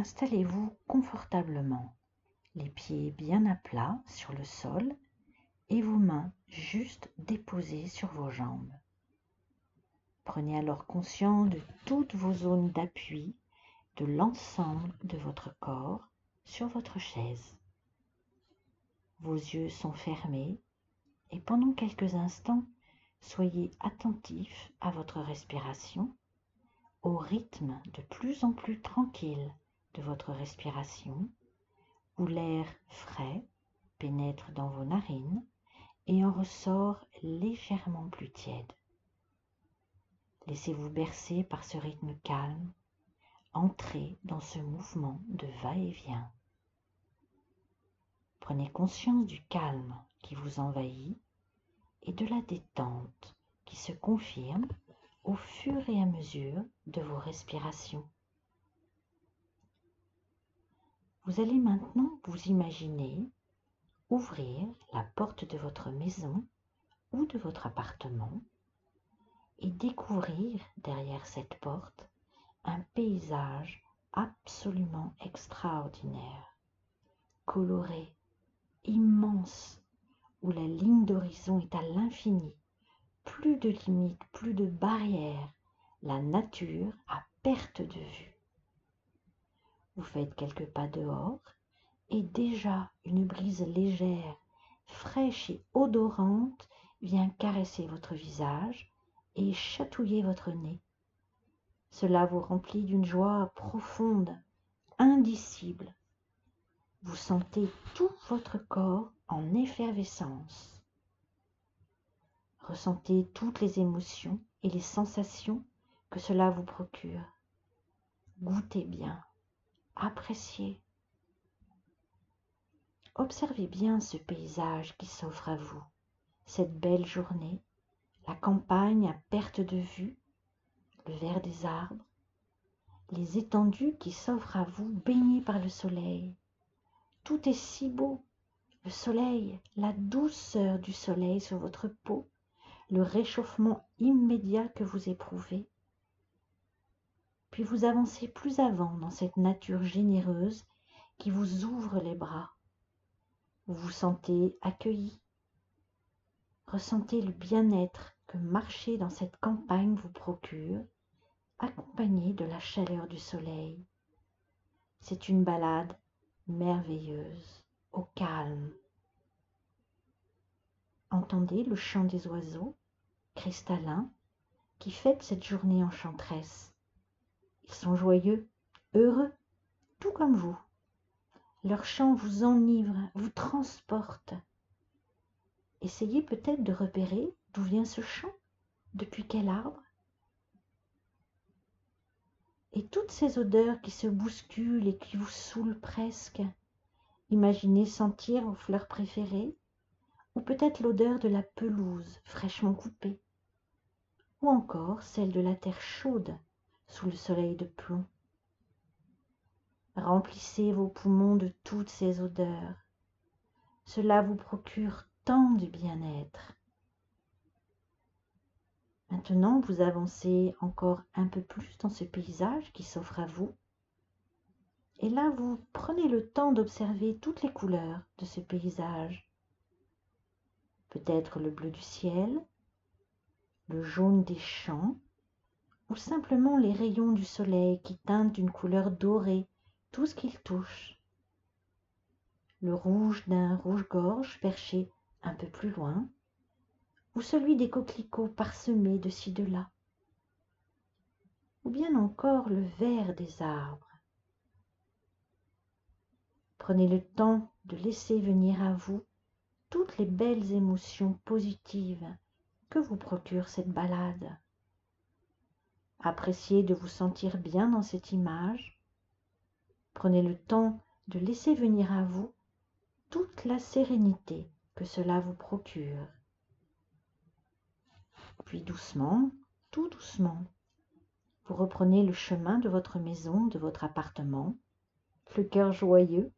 installez-vous confortablement, les pieds bien à plat sur le sol et vos mains juste déposées sur vos jambes. Prenez alors conscience de toutes vos zones d'appui, de l'ensemble de votre corps sur votre chaise. Vos yeux sont fermés et pendant quelques instants, soyez attentif à votre respiration, au rythme de plus en plus tranquille de votre respiration, où l'air frais pénètre dans vos narines et en ressort légèrement plus tiède. Laissez-vous bercer par ce rythme calme, entrez dans ce mouvement de va-et-vient. Prenez conscience du calme qui vous envahit et de la détente qui se confirme au fur et à mesure de vos respirations. Vous allez maintenant vous imaginer ouvrir la porte de votre maison ou de votre appartement et découvrir derrière cette porte un paysage absolument extraordinaire, coloré, immense, où la ligne d'horizon est à l'infini, plus de limites, plus de barrières, la nature à perte de vue. Vous faites quelques pas dehors et déjà une brise légère, fraîche et odorante vient caresser votre visage et chatouiller votre nez. Cela vous remplit d'une joie profonde, indicible. Vous sentez tout votre corps en effervescence. Ressentez toutes les émotions et les sensations que cela vous procure. Goûtez bien, appréciez. Observez bien ce paysage qui s'offre à vous, cette belle journée, la campagne à perte de vue, le vert des arbres, les étendues qui s'offrent à vous baignées par le soleil. Tout est si beau, le soleil, la douceur du soleil sur votre peau, le réchauffement immédiat que vous éprouvez. Puis vous avancez plus avant dans cette nature généreuse qui vous ouvre les bras. Vous vous sentez accueilli. Ressentez le bien-être que marcher dans cette campagne vous procure, accompagné de la chaleur du soleil. C'est une balade merveilleuse, au calme. Entendez le chant des oiseaux, cristallins, qui fêtent cette journée enchanteresse. Ils sont joyeux, heureux, tout comme vous. Leur chant vous enivre, vous transporte. Essayez peut-être de repérer D'où vient ce chant Depuis quel arbre Et toutes ces odeurs qui se bousculent et qui vous saoulent presque. Imaginez sentir vos fleurs préférées, ou peut-être l'odeur de la pelouse fraîchement coupée, ou encore celle de la terre chaude sous le soleil de plomb. Remplissez vos poumons de toutes ces odeurs. Cela vous procure tant de bien-être. Maintenant, vous avancez encore un peu plus dans ce paysage qui s'offre à vous. Et là, vous prenez le temps d'observer toutes les couleurs de ce paysage. Peut-être le bleu du ciel, le jaune des champs, ou simplement les rayons du soleil qui teintent d'une couleur dorée tout ce qu'il touche. Le rouge d'un rouge-gorge perché un peu plus loin, ou celui des coquelicots parsemés de ci de là, ou bien encore le vert des arbres. Prenez le temps de laisser venir à vous toutes les belles émotions positives que vous procure cette balade. Appréciez de vous sentir bien dans cette image. Prenez le temps de laisser venir à vous toute la sérénité que cela vous procure. Puis doucement, tout doucement, vous reprenez le chemin de votre maison, de votre appartement, le cœur joyeux,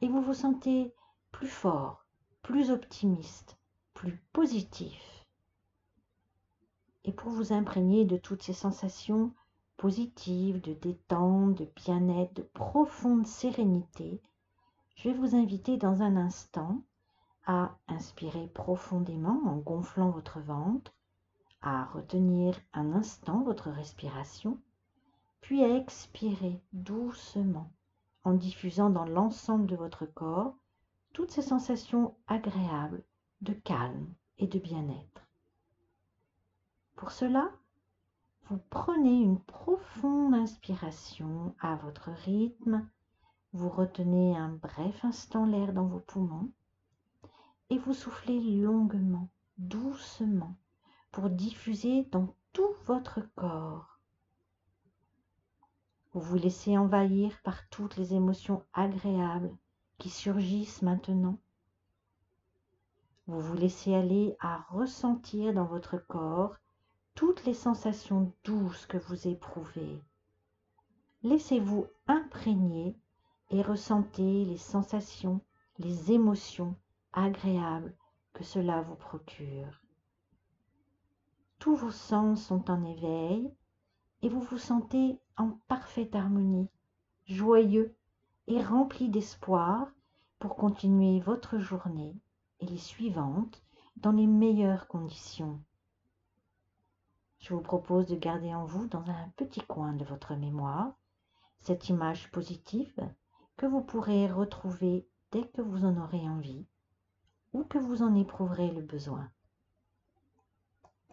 et vous vous sentez plus fort, plus optimiste, plus positif. Et pour vous imprégner de toutes ces sensations, positive, de détente, de bien-être, de profonde sérénité, je vais vous inviter dans un instant à inspirer profondément en gonflant votre ventre, à retenir un instant votre respiration, puis à expirer doucement en diffusant dans l'ensemble de votre corps toutes ces sensations agréables de calme et de bien-être. Pour cela, vous prenez une profonde inspiration à votre rythme, vous retenez un bref instant l'air dans vos poumons et vous soufflez longuement, doucement, pour diffuser dans tout votre corps. Vous vous laissez envahir par toutes les émotions agréables qui surgissent maintenant. Vous vous laissez aller à ressentir dans votre corps toutes les sensations douces que vous éprouvez. Laissez-vous imprégner et ressentez les sensations, les émotions agréables que cela vous procure. Tous vos sens sont en éveil et vous vous sentez en parfaite harmonie, joyeux et rempli d'espoir pour continuer votre journée et les suivantes dans les meilleures conditions. Je vous propose de garder en vous, dans un petit coin de votre mémoire, cette image positive que vous pourrez retrouver dès que vous en aurez envie ou que vous en éprouverez le besoin.